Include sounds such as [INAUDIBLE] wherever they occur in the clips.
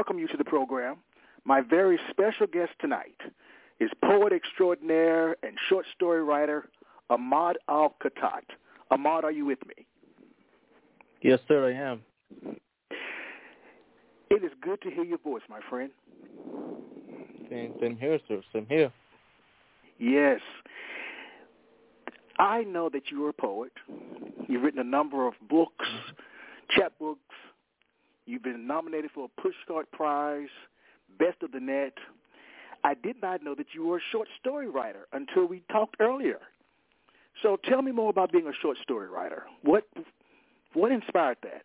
Welcome you to the program. My very special guest tonight is poet extraordinaire and short story writer Ahmad Al-Khatat. Ahmad, are you with me? Yes, sir, I am. It is good to hear your voice, my friend. Same, same here, sir. Same here. Yes. I know that you are a poet. You've written a number of books, mm-hmm. chapbooks. You've been nominated for a Pushcart Prize, Best of the Net. I did not know that you were a short story writer until we talked earlier. So tell me more about being a short story writer. What what inspired that?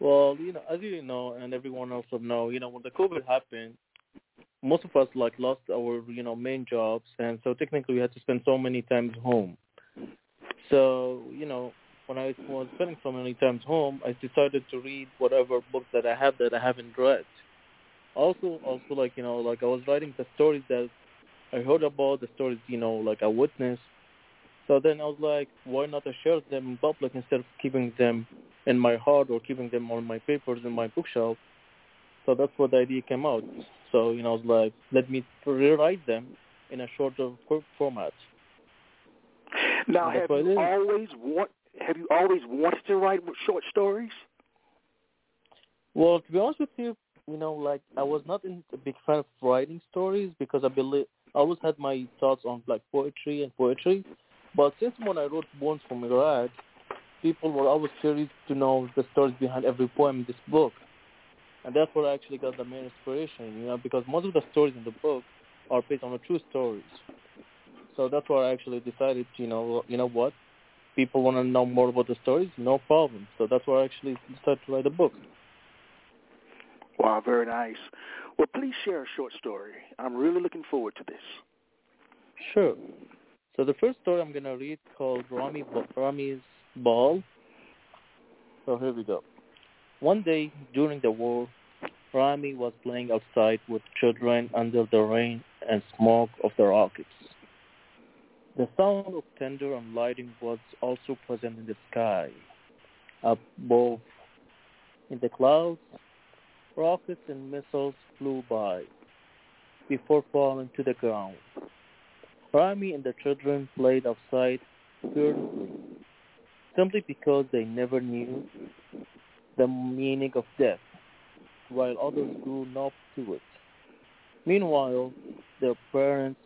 Well, you know, as you know, and everyone else will know, you know, when the COVID happened, most of us like lost our, you know, main jobs, and so technically we had to spend so many times home. So, you know, when I was spending so many times home, I decided to read whatever books that I have that I haven't read. Also, also like you know, like I was writing the stories that I heard about, the stories you know, like I witnessed. So then I was like, why not I share them in public instead of keeping them in my heart or keeping them on my papers in my bookshelf. So that's what the idea came out. So you know, I was like, let me rewrite them in a shorter format. Now, have you always want have you always wanted to write short stories? Well, to be honest with you, you know, like I was not in, a big fan of writing stories because I believe I always had my thoughts on like poetry and poetry. But since when I wrote Born from Iraq, people were always curious to know the stories behind every poem in this book. And that's where I actually got the main inspiration, you know, because most of the stories in the book are based on the true stories. So that's where I actually decided, you know, you know what? People want to know more about the stories, no problem. So that's why I actually started to write a book. Wow, very nice. Well, please share a short story. I'm really looking forward to this. Sure. So the first story I'm going to read called Rami, Rami's Ball. So here we go. One day during the war, Rami was playing outside with children under the rain and smoke of the rockets. The sound of thunder and lightning was also present in the sky. Above, in the clouds, rockets and missiles flew by before falling to the ground. Rami and the children played outside fearlessly, simply because they never knew the meaning of death, while others grew numb to it. Meanwhile, their parents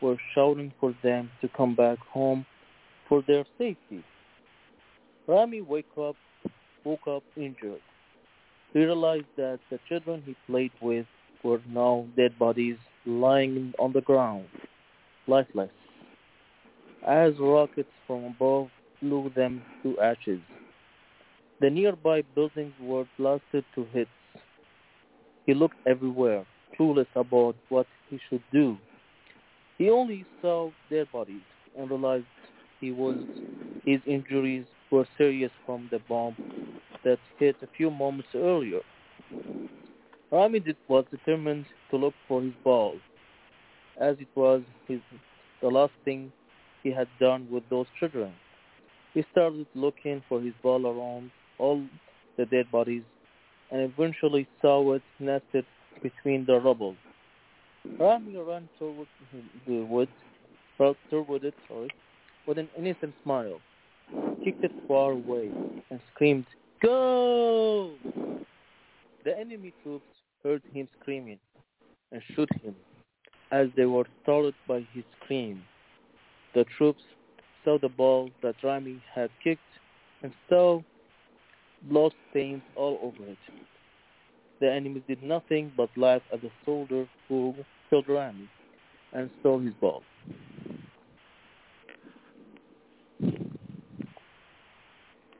were shouting for them to come back home for their safety. Rami wake up, woke up injured. He realized that the children he played with were now dead bodies lying on the ground, lifeless, as rockets from above blew them to ashes. The nearby buildings were blasted to hits. He looked everywhere, clueless about what he should do. He only saw dead bodies and realized he was his injuries were serious from the bomb that hit a few moments earlier. Rami was determined to look for his ball, as it was his, the last thing he had done with those children. He started looking for his ball around all the dead bodies and eventually saw it nested between the rubble. Rami ran toward the woods, toward it, sorry, with an innocent smile, kicked it far away, and screamed, Go! The enemy troops heard him screaming and shoot him as they were startled by his scream. The troops saw the ball that Rami had kicked and saw blood stains all over it. The enemies did nothing but laugh at the soldier who killed Rami and stole his ball.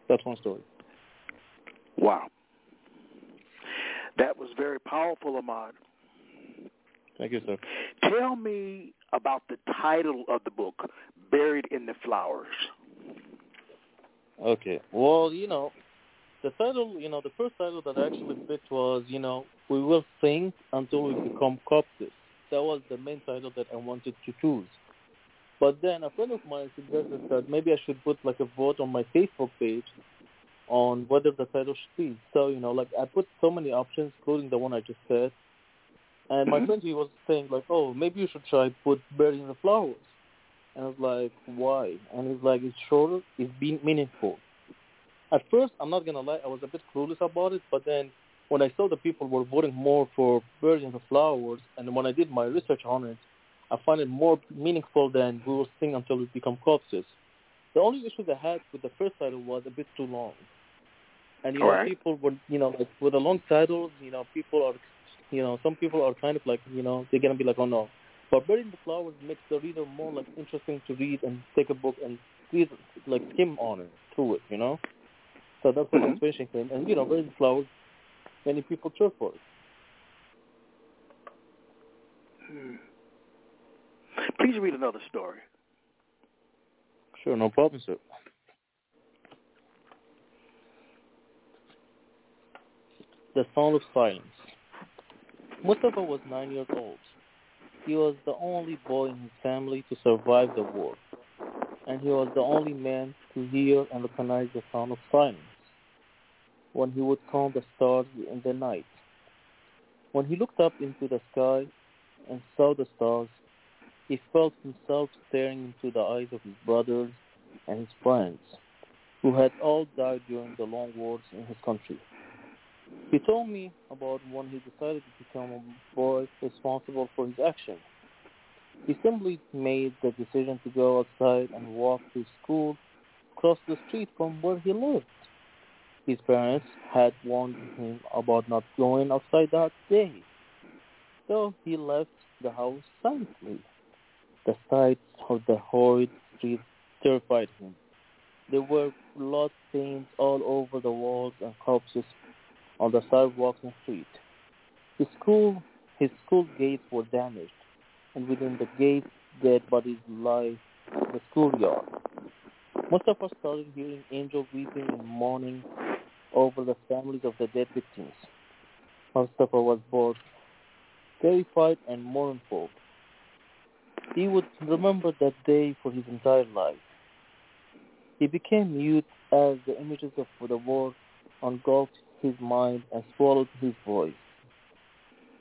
That's one story. Wow. That was very powerful, Ahmad. Thank you, sir. Tell me about the title of the book, Buried in the Flowers. Okay. Well, you know, the title, you know, the first title that I actually picked was, you know, We Will Sing Until We Become Corpses. That was the main title that I wanted to choose. But then a friend of mine suggested that maybe I should put like a vote on my Facebook page on whether the title should be. So, you know, like I put so many options, including the one I just said. And my Mhm. friend, he was saying like, oh, maybe you should try put Buried in the Flowers. And I was like, why? And he's like, it's shorter, it's being meaningful. At first, I'm not gonna lie, I was a bit clueless about it, but then when I saw the people were voting more for Buried in the Flowers, and when I did my research on it, I find it more meaningful than We Will Sing Until We Become Corpses. The only issue I had with the first title was a bit too long. And you know, Alright. people were, you know, like with the long titles, you know, people are, you know, some people are kind of like, you know, they're gonna be like, oh no. But in the Flowers makes the reader more like interesting to read and take a book and read, like skim on it through it, you know. So that's what I'm Mhm. finishing in. And you know, in the Flowers, many people cheer for it. Hmm. Please read another story. Sure, no problem, sir. The Sound of Silence. Mustafa was nine years old. He was the only boy in his family to survive the war, and he was the only man to hear and recognize the sound of silence when he would count the stars in the night. When he looked up into the sky and saw the stars, he felt himself staring into the eyes of his brothers and his friends, who had all died during the long wars in his country. He told me about when he decided to become a boy responsible for his actions. He simply made the decision to go outside and walk to school across the street from where he lived. His parents had warned him about not going outside that day, so he left the house silently. The sight of the horrid street terrified him. There were blood stains all over the walls and corpses on the sidewalks and street. His school, his school gates were damaged, and within the gates, dead bodies lie in the schoolyard. Mustafa started hearing angels weeping and mourning over the families of the dead victims. Mustafa was both terrified and mournful. He would remember that day for his entire life. He became mute as the images of the war engulfed his mind and swallowed his voice.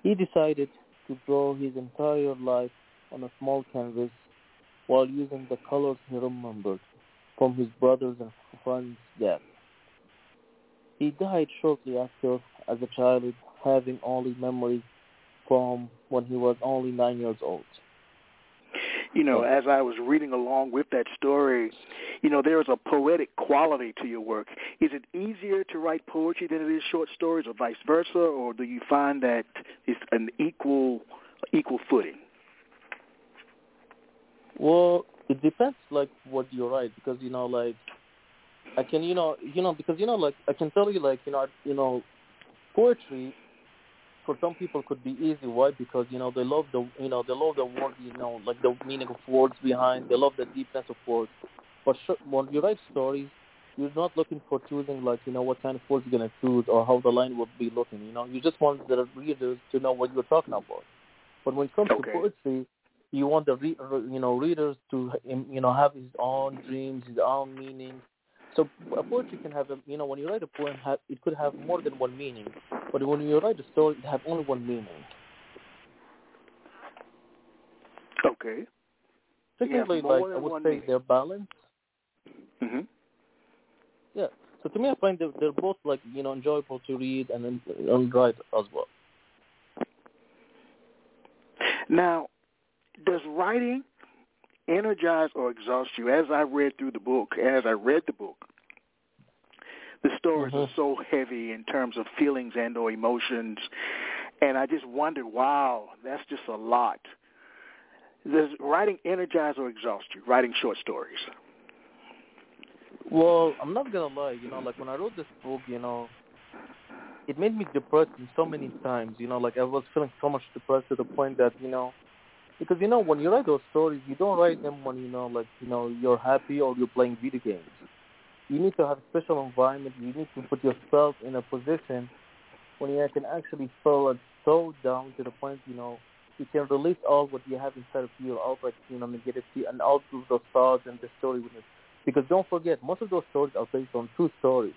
He decided to draw his entire life on a small canvas while using the colors he remembered from his brothers and friends' death. He died shortly after as a child, having only memories from when he was only nine years old. You know, as I was reading along with that story, you know, there is a poetic quality to your work. Is it easier to write poetry than it is short stories, or vice versa, or do you find that it's an equal equal footing? Well, it depends, like what you write, because you know, like I can, you know, you know, because you know, like I can tell you, like you know, you know, poetry for some people could be easy. Why? Because you know they love the, you know, they love the word, you know, like the meaning of words behind. They love the deepness of words. But sh- when you write stories, you're not looking for choosing like you know what kind of words you're gonna choose or how the line would be looking. You know, you just want the readers to know what you're talking about. But when it comes Okay. to poetry, you want the re- you know readers to you know have his own dreams, his own meaning. So a poetry can have a you know when you write a poem, it could have more than one meaning. But when you write a story, it have only one meaning. Okay. Secondly, like I would say, meaning. they're balanced. hmm Yeah. So to me, I find that they're both like you know enjoyable to read and then and write as well. Now, does writing energize or exhaust you? As I read through the book, as I read the book, the stories are Mhm. so heavy in terms of feelings and or emotions, and I just wondered, wow, that's just a lot. Does writing energize or exhaust you? Writing short stories. Well, I'm not gonna lie. You know, like when I wrote this book, you know, it made me depressed in so many times. You know, like I was feeling so much depressed to the point that you know, because you know when you write those stories, you don't write them when you know, like you know, you're happy or you're playing video games. You need to have a special environment. You need to put yourself in a position when you can actually feel it so down to the point, you know, you can release all what you have inside of you, all like you know negativity and all through those thoughts and the story with it. Because don't forget, most of those stories are based on true stories.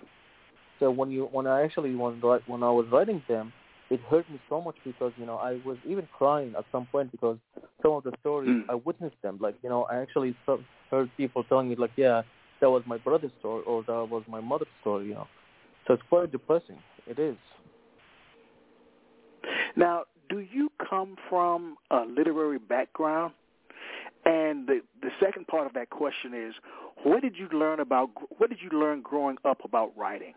So when you when I actually when when I was writing them, it hurt me so much because you know I was even crying at some point because some of the stories Mm. I witnessed them. Like you know I actually heard people telling me like, yeah, that was my brother's story or that was my mother's story. You know, so it's quite depressing. It is. Now, do you come from a literary background? And the the second part of that question is, what did you learn about what did you learn growing up about writing?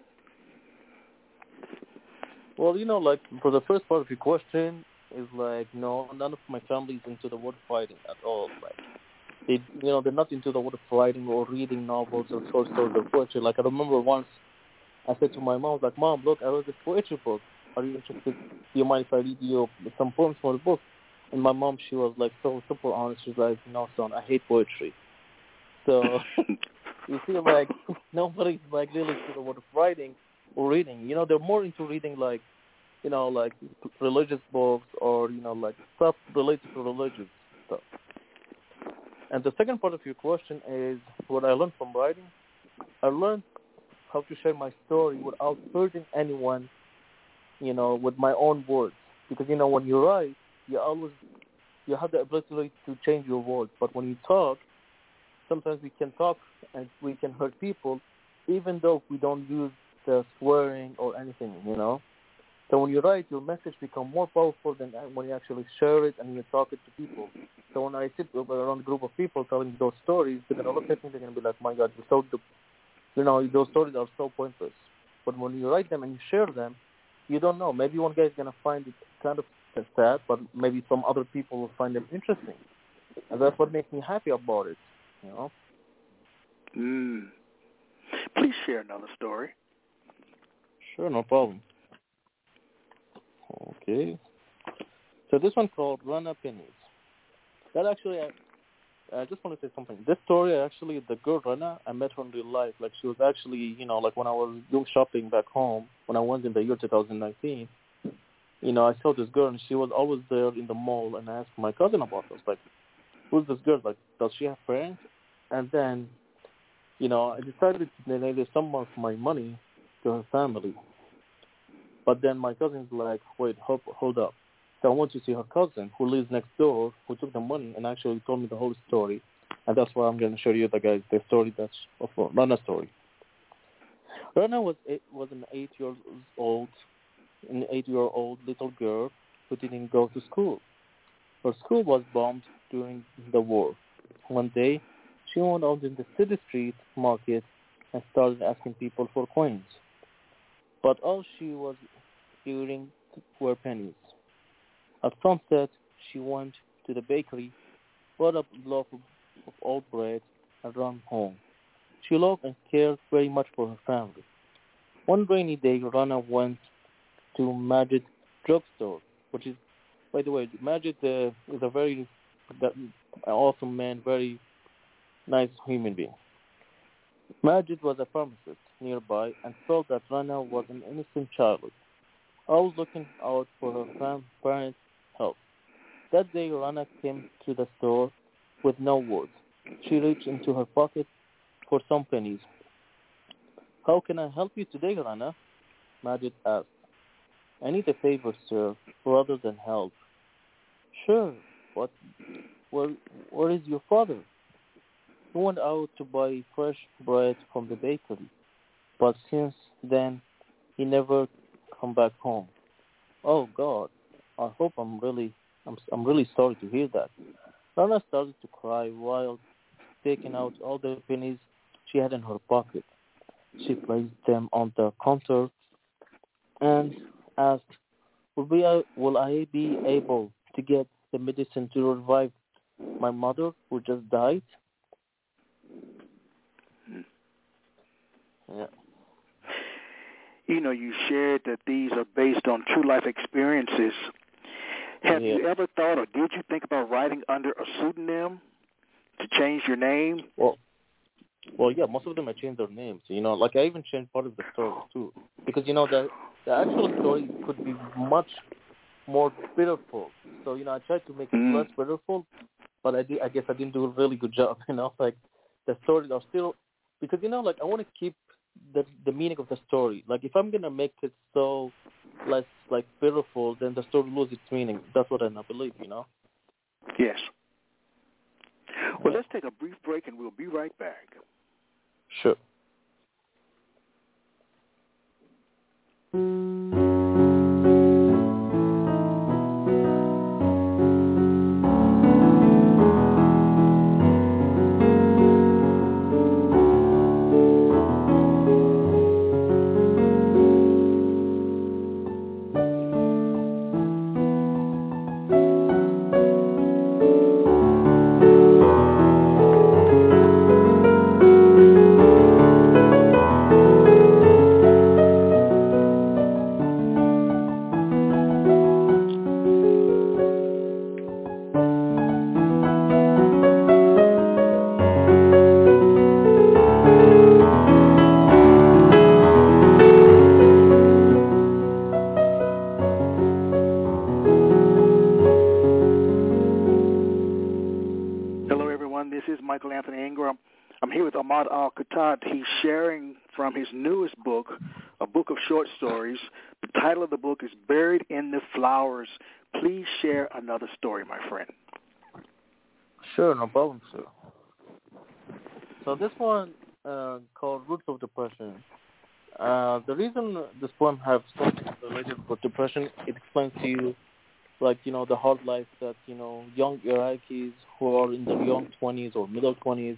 Well, you know, like for the first part of your question is like no, none of my family is into the word fighting at all. Like they, you know, they're not into the word writing or reading novels or short stories or poetry. Like I remember once I said to my mom, like, Mom, look, I wrote this poetry book. Are you interested? Do you mind if I read you some poems from the book? And my mom, she was like so super honest. She's like, No, son, I hate poetry. So [LAUGHS] you see, like [LAUGHS] nobody's like really into the word of writing reading. You know, they're more into reading like, you know, like religious books or you know, like stuff related to religious stuff. And the second part of your question is what I learned from writing. I learned how to share my story without hurting anyone, you know, with my own words. Because you know, when you write, you always you have the ability to change your words. But when you talk, sometimes we can talk and we can hurt people, even though we don't use the swearing or anything, you know. So when you write, your message become more powerful than when you actually share it and you talk it to people. So when I sit around a group of people telling those stories, they're gonna look at me, they're gonna be like, "My God, you're so, you know, those stories are so pointless." But when you write them and you share them, you don't know. Maybe one guy is gonna find it kind of sad, but maybe some other people will find them interesting, and that's what makes me happy about it. You know. Mm. Please share another story. Sure, no problem. Okay. So this one called Run Up. That actually, I, I just want to say something. This story, actually, the girl Rana, I met her in real life. Like she was actually, you know, like when I was doing shopping back home, when I went in the year 2019, you know, I saw this girl and she was always there in the mall and I asked my cousin about was like, who's this girl? Like, does she have friends? And then, you know, I decided to donate some of my money to her family. But then my cousin's like, wait, hold, hold up. So I want to see her cousin who lives next door, who took the money and actually told me the whole story. And that's why I'm going to show you the guys the story that's of Rana's story. Rana was eight, was an eight years old, an eight year old little girl who didn't go to school. Her school was bombed during the war. One day, she went out in the city street market and started asking people for coins. But all she was hearing were pennies. At sunset, she went to the bakery, bought a loaf of, old bread, and ran home. She loved and cared very much for her family. One rainy day, Rana went to Majid drugstore, which is, by the way, Majid uh, is a very awesome man, very nice human being. Majid was a pharmacist nearby and felt that Rana was an innocent child, always looking out for her parents' help. That day, Rana came to the store with no words. She reached into her pocket for some pennies. How can I help you today, Rana? Majid asked. I need a favor, sir, rather than help. Sure, but where, where is your father? He went out to buy fresh bread from the bakery, but since then he never come back home. Oh God, I hope I'm really I'm I'm really sorry to hear that. Rana started to cry while taking out all the pennies she had in her pocket. She placed them on the counter and asked, "Will we uh, will I be able to get the medicine to revive my mother who just died?" Hmm. Yeah. You know, you shared that these are based on true life experiences. Have yeah. you ever thought, or did you think about writing under a pseudonym to change your name? Well, well, yeah, most of them I changed their names. You know, like I even changed part of the story too, because you know the the actual story could be much more pitiful. So you know, I tried to make it mm. less pitiful, but I did. I guess I didn't do a really good job. [LAUGHS] You know, like the stories are still because you know, like I want to keep the the meaning of the story. Like if I'm gonna make it so less like beautiful, then the story loses its meaning. That's what I believe. You know. Yes. Well, let's take a brief break and we'll be right back. Sure. He's stories. The title of the book is Buried in the Flowers. Please share another story, my friend. Sure, no problem, sir. So this one uh, called Roots of Depression. Uh, the reason this poem has something related with depression, it explains to you, like you know, the hard life that you know young Iraqis who are in their young 20s or middle 20s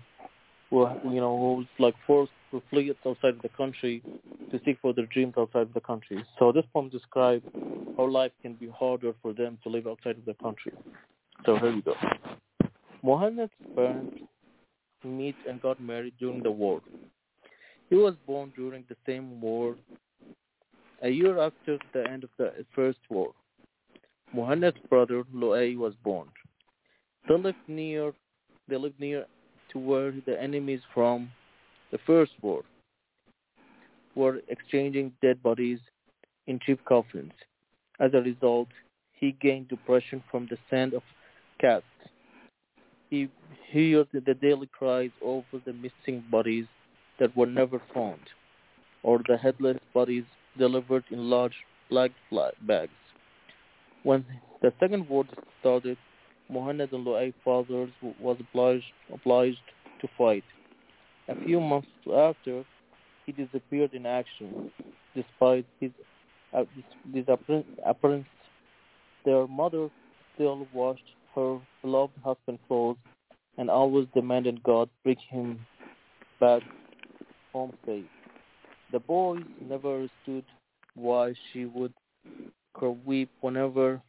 who you know who's, like forced to flee outside the country to seek for their dreams outside the country. So this poem describes how life can be harder for them to live outside of the country. So here we go. Mohammed's parents met and got married during the war. He was born during the same war, a year after the end of the First War. Mohammed's brother Luay was born. They lived near they lived near to where the enemies from the First War were exchanging dead bodies in cheap coffins. As a result, he gained depression from the scent of cats. He heard the daily cries over the missing bodies that were never found, or the headless bodies delivered in large black bags. When the Second War started, Mohammed al fathers was obliged, obliged to fight. A few months after, he disappeared in action. Despite his uh, disappearance, their mother still washed her beloved husband's clothes and always demanded God bring him back home safe. The boys never understood why she would weep whenever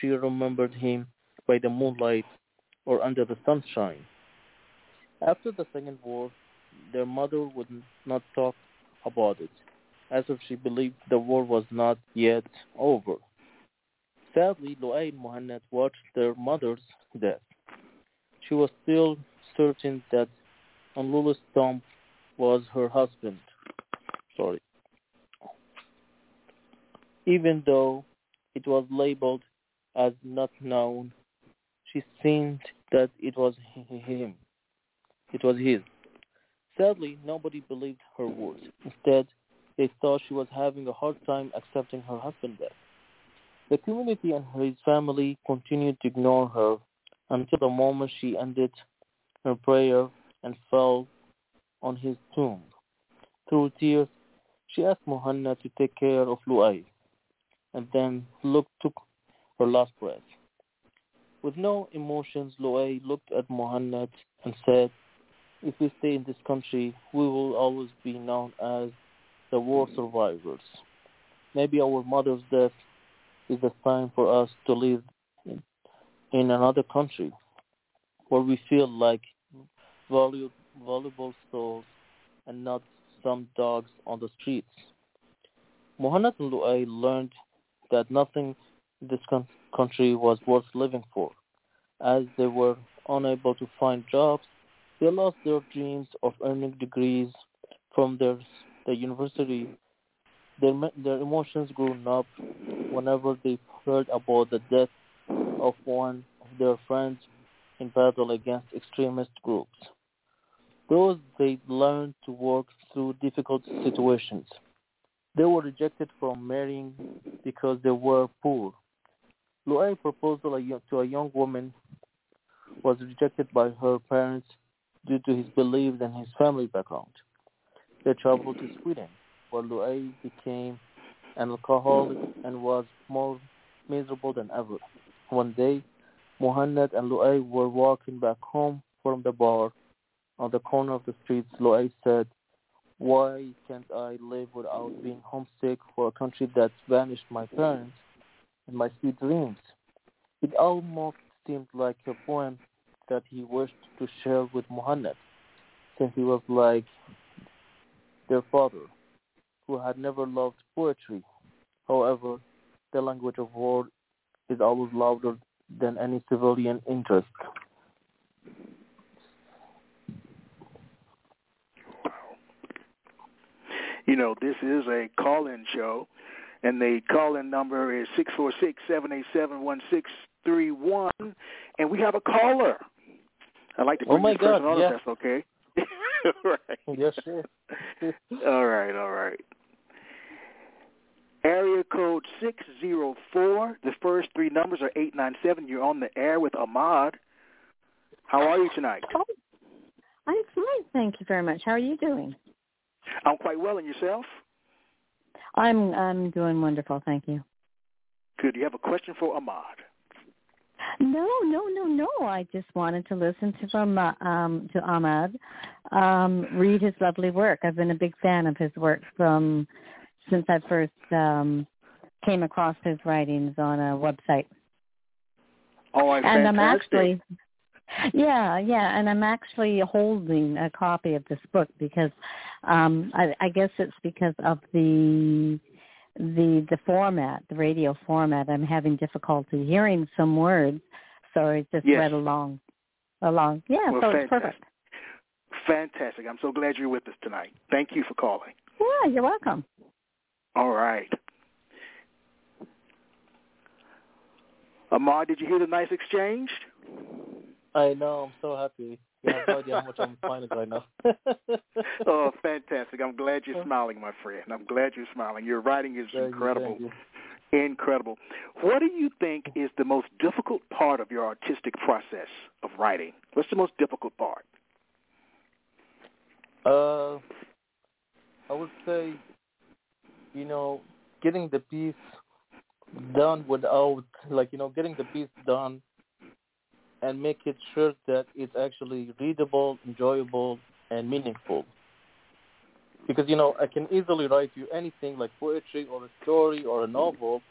she remembered him by the moonlight or under the sunshine. After the Second War, their mother would not talk about it, as if she believed the war was not yet over. Sadly, Luay and Mohammed watched their mother's death. She was still certain that Anlula's tomb was her husband. Sorry. Even though it was labeled as not known she seemed that it was him. It was his. Sadly, nobody believed her words. Instead, they thought she was having a hard time accepting her husband's death. The community and his family continued to ignore her until the moment she ended her prayer and fell on his tomb. Through tears, she asked Muhammad to take care of Lu'ay, and then looked, took her last breath. With no emotions, Loay looked at Mohammed and said, if we stay in this country, we will always be known as the war mm-hmm. survivors. Maybe our mother's death is a sign for us to live in, in another country where we feel like valuable, valuable souls and not some dogs on the streets. Muhammad and Lu'ay learned that nothing in this country was worth living for. As they were unable to find jobs, they lost their dreams of earning degrees from their the university. Their their emotions grew up whenever they heard about the death of one of their friends in battle against extremist groups. Those they learned to work through difficult situations. They were rejected from marrying because they were poor. Lu'ay's proposal to a young woman was rejected by her parents due to his beliefs and his family background. They traveled to Sweden, where Lu'ay became an alcoholic and was more miserable than ever. One day, Muhammad and Lu'ay were walking back home from the bar. On the corner of the street, Lu'ay said, why can't I live without being homesick for a country that's vanished my parents and my sweet dreams? It almost seemed like a poem that he wished to share with Muhammad, since he was like their father, who had never loved poetry. However, the language of war is always louder than any civilian interest. You know, this is a call-in show, and the call-in number is six four six seven eight seven one six three one, and we have a caller. I'd like to oh bring oh my this God, person on yeah. if that's okay. [LAUGHS] right. Yes, sir. [LAUGHS] all right, all right. Area code 604. The first three numbers are 897. You're on the air with Ahmad. How are you tonight? Oh, I'm fine, thank you very much. How are you doing? I'm quite well, and yourself? I'm I'm doing wonderful, thank you. Good. Do you have a question for Ahmad? No, no, no, no. I just wanted to listen to from uh, um to Ahmad um read his lovely work. I've been a big fan of his work from since I first um came across his writings on a website. Oh, I'm and I'm actually yeah, yeah, and I'm actually holding a copy of this book because um I, I guess it's because of the the the format, the radio format. I'm having difficulty hearing some words, so I just Yes. read along, along. Yeah, Well, so it's fantastic. perfect. Fantastic. I'm so glad you're with us tonight. Thank you for calling. Yeah, you're welcome. All right. Ahmad, did you hear the nice exchange? I know. I'm so happy. You have no idea how much I'm finding right now. [LAUGHS] oh, [LAUGHS] fantastic. I'm glad you're smiling, my friend. I'm glad you're smiling. Your writing is Thank you, incredible. thank Incredible. What do you think is the most difficult part of your artistic process of writing? What's the most difficult part? Uh, I would say, you know, getting the piece done without, like, you know, getting the piece done and make it sure that it's actually readable, enjoyable, and meaningful. Because, you know, I can easily write you anything like poetry or a story or a novel,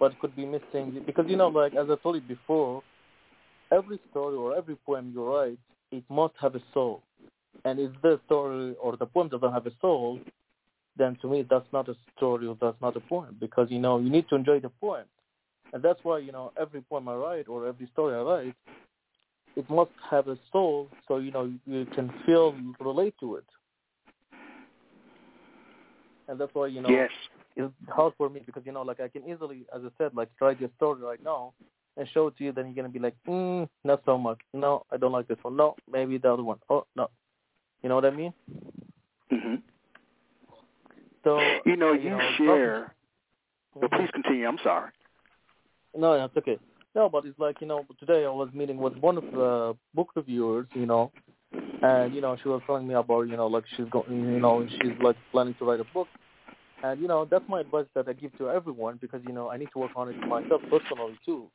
but it could be missing. Because, you know, like, as I told you before, every story or every poem you write, it must have a soul. And if the story or the poem doesn't have a soul, then to me that's not a story or that's not a poem because you know you need to enjoy the poem, and that's why you know every poem I write or every story I write, it must have a soul so you know you can feel relate to it, and that's why you know yes. it's hard for me because you know like I can easily, as I said, like write your story right now and show it to you, then you're gonna be like, mm, not so much. No, I don't like this one. No, maybe the other one. Oh no, you know what I mean? hmm So You know, uh, you, know, share. But please continue. I'm sorry. No, it's okay. No, but it's like you know, today I was meeting with one of the book reviewers, you know, and you know she was telling me about you know like she's going, you know, she's like planning to write a book, and you know that's my advice that I give to everyone because you know I need to work on it myself personally too.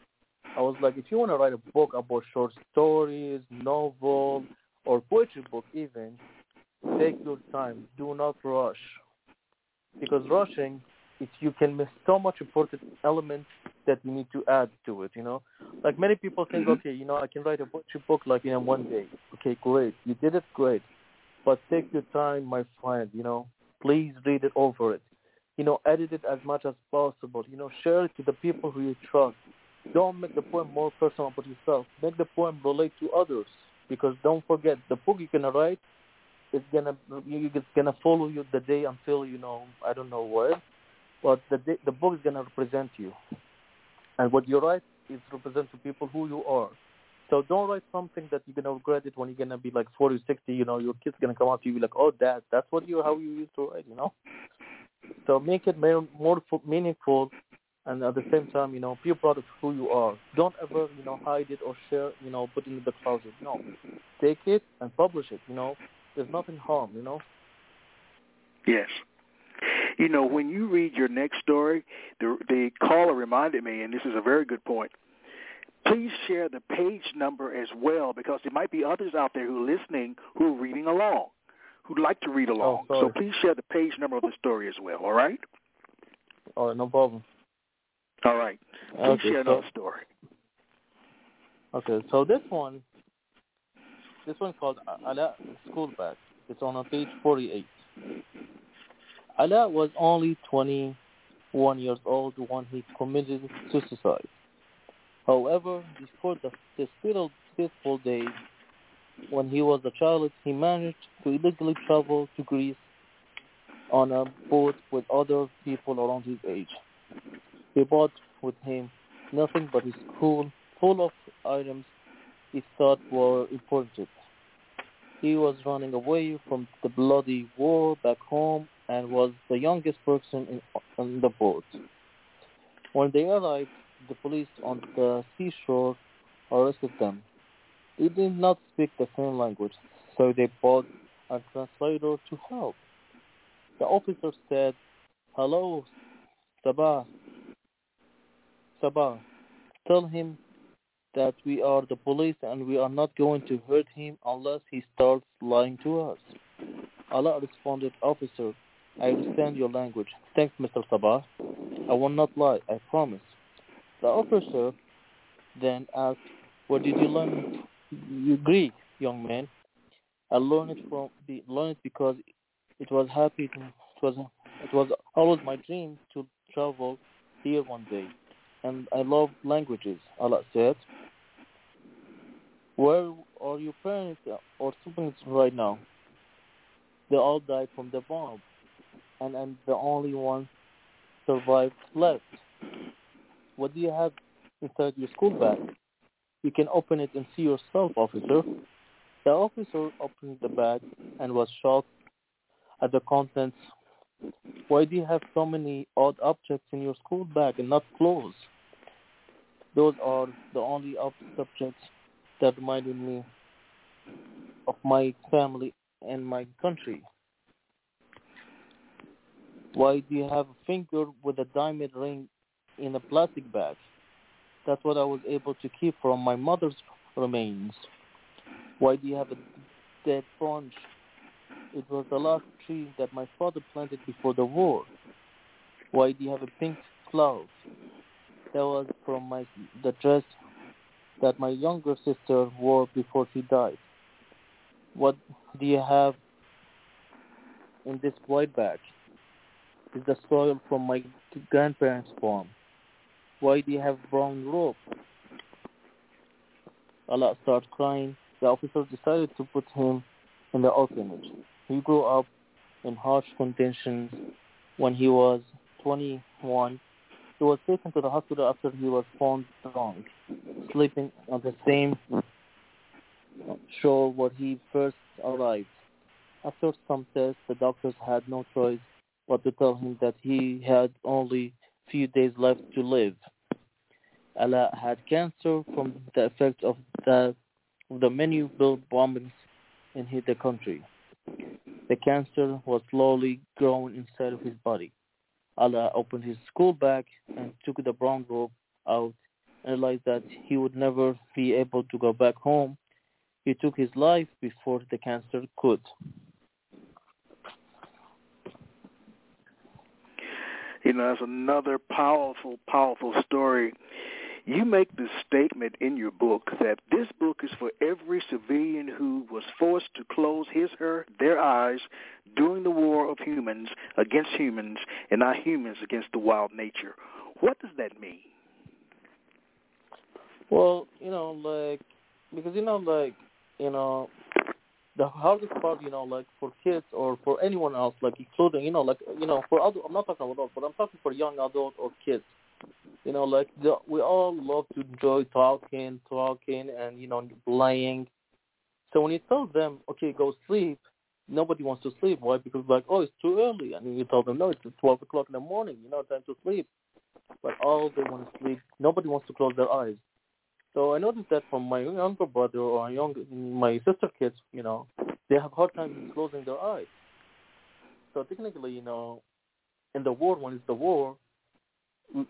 I was like, if you want to write a book about short stories, novel, or poetry book even, take your time. Do not rush. Because rushing, it, you can miss so much important elements that you need to add to it, you know? Like many people think, Mhm. okay, you know, I can write a poetry book like in one day. Okay, great. You did it, great. But take your time, my friend, you know? Please read it over it. you know, edit it as much as possible. You know, share it to the people who you trust. Don't make the poem more personal about yourself. Make the poem relate to others. Because don't forget, the book you're gonna write is gonna it's gonna follow you the day until you know I don't know where, but the day, the book is gonna represent you, and what you write is represent to people who you are. So don't write something that you're gonna regret it when you're gonna be like 40, 60. You know, your kid's gonna come up to you be like, "Oh, Dad, that's what you how you used to write." You know. So make it more, more meaningful and at the same time, you know, be proud of who you are. Don't ever, you know, hide it or share, you know, put it in the closet. No, take it and publish it. You know, there's nothing harm. You know. Yes. You know, when you read your next story, the the caller reminded me, and this is a very good point. Please share the page number as well, because there might be others out there who are listening who are reading along, who'd like to read oh, along. Oh, so please share the page number of the story as well. All right. All right, no problem. All right. Please Okay, share so- another story. Okay, so this one, this one called Ala School Bag. It's on page 48. Ala was only 21 years old when he committed suicide. However, before the, this fatal, fateful day, when he was a child, he managed to illegally travel to Greece on a boat with other people around his age. He brought with him nothing but his school full of items he thought were important. He was running away from the bloody war back home and was the youngest person in, on the boat. When they arrived, the police on the seashore arrested them. They did not speak the same language, so they brought a translator to help. The officer said, Hello, Sabah. Sabah, tell him that we are the police and we are not going to hurt him unless he starts lying to us. Ala responded, Officer, I understand your language. Thanks, Mr. Sabah. I will not lie, I promise. The officer then asked, Where did you learn you Greek, young man? I learned it from the learned it because it was happy to, it was it was always my dream to travel here one day. And I love languages, Ala said. Where are your parents or siblings right now? They all died from the bomb, and I'm the only one survived left. What do you have inside your school bag? You can open it and see yourself, officer. The officer opened the bag and was shocked at the contents. Why do you have so many odd objects in your school bag and not clothes? Those are the only ob- subjects that reminded me of my family and my country. Why do you have a finger with a diamond ring in a plastic bag? That's what I was able to keep from my mother's remains. Why do you have a dead branch? It was the last tree that my father planted before the war. Why do you have a pink cloud? That was from my the dress that my younger sister wore before she died. What do you have in this white bag? Is the soil from my grandparents' farm. Why do you have brown rope? Ala started crying. The officer decided to put him in the orphanage. He grew up in harsh conditions. When he was 21, he was taken to the hospital after he was found drunk, sleeping on the same shore where he first arrived. After some tests, the doctors had no choice but to tell him that he had only a few days left to live. Ala had cancer from the effects of the, of the many bombings in the country. The cancer was slowly growing inside of his body. Ala opened his school bag and took the brown robe out and realized that he would never be able to go back home. He took his life before the cancer could. You know, that's another powerful, powerful story. You make the statement in your book that this book is for every civilian who was forced to close his her their eyes during the war of humans against humans and not humans against the wild nature. What does that mean? Well, you know, like because you know, like you know, the hardest part, you know, like for kids or for anyone else, like including, you know, like you know, for adult, I'm not talking about adults, but I'm talking for young adults or kids. You know, like the, we all love to enjoy talking, talking, and you know, playing. So when you tell them, okay, go sleep, nobody wants to sleep. Why? Because like, oh, it's too early, and you tell them, no, it's twelve o'clock in the morning. You know, time to sleep. But all they want to sleep. Nobody wants to close their eyes. So I noticed that from my younger brother or young my sister kids, you know, they have hard time closing their eyes. So technically, you know, in the war when it's the war,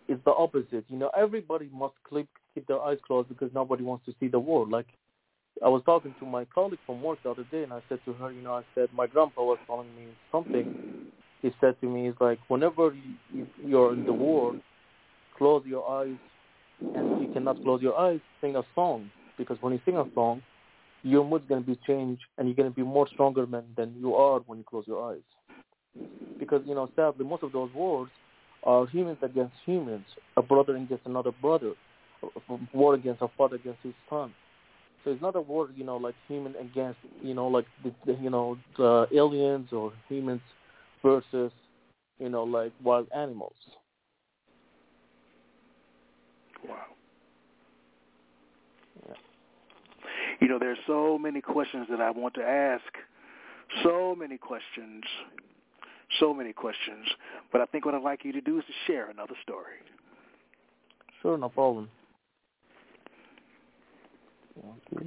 it's the opposite. You know, everybody must keep keep their eyes closed because nobody wants to see the war. Like I was talking to my colleague from work the other day, and I said to her, you know, I said my grandpa was telling me something. He said to me, he's like, whenever you, you're in the war, close your eyes, and you cannot close your eyes. Sing a song because when you sing a song, your mood's to be changed, and you're to be more stronger man than you are when you close your eyes. Because you know, sadly, most of those wars are humans against humans, a brother against another brother, a war against a father against his son. So it's not a war, you know, like human against, you know, like the, the you know the aliens or humans versus, you know, like wild animals. Wow. Yeah. You know, there's so many questions that I want to ask. So many questions. So many questions. But I think what I'd like you to do is to share another story. Sure, no problem. Okay.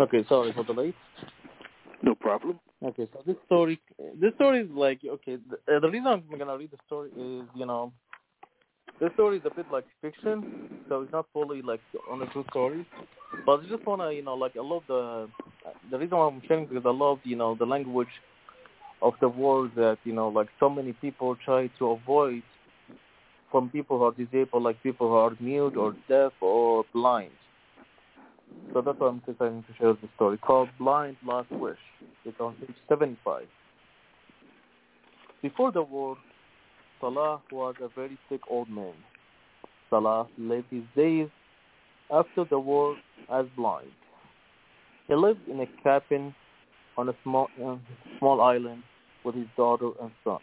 Okay, sorry for the late. No problem. Okay, so this story, this story is like okay. The, uh, the reason I'm gonna read the story is you know, this story is a bit like fiction, so it's not fully like on a true story. But I just wanna you know like I love the the reason why I'm sharing because I love you know the language of the world that you know like so many people try to avoid from people who are disabled, like people who are mute or deaf or blind. So that's why I'm deciding to share the story called Blind Last Wish. It's on page 75. Before the war, Salah was a very sick old man. Salah lived his days after the war as blind. He lived in a cabin on a small, uh, small island with his daughter and son.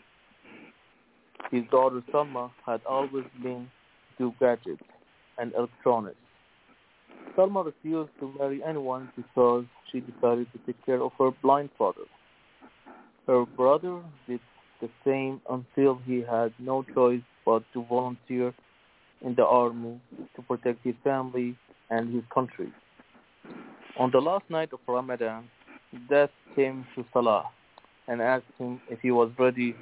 His daughter Salma had always been into gadgets and electronics Salma refused to marry anyone because she decided to take care of her blind father. Her brother did the same until he had no choice but to volunteer in the army to protect his family and his country. On the last night of Ramadan, Death came to Salah and asked him if he was ready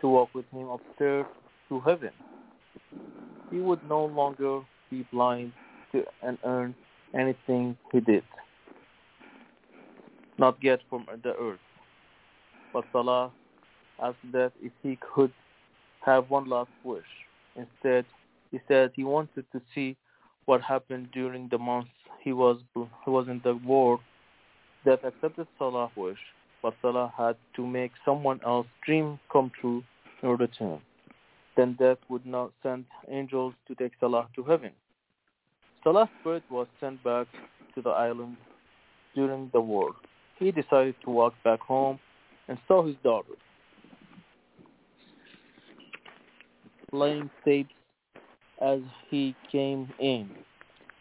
to walk with him upstairs to heaven. He would no longer be blind and earn anything he did, not get from the earth. But Salah asked that if he could have one last wish. Instead, he said he wanted to see what happened during the months he was he was in the war. That accepted Salah's wish, but Salah had to make someone else's dream come true in order return. Then death would not send angels to take Salah to heaven. Salah's bird was sent back to the island during the war. He decided to walk back home and saw his daughter playing tapes as he came in.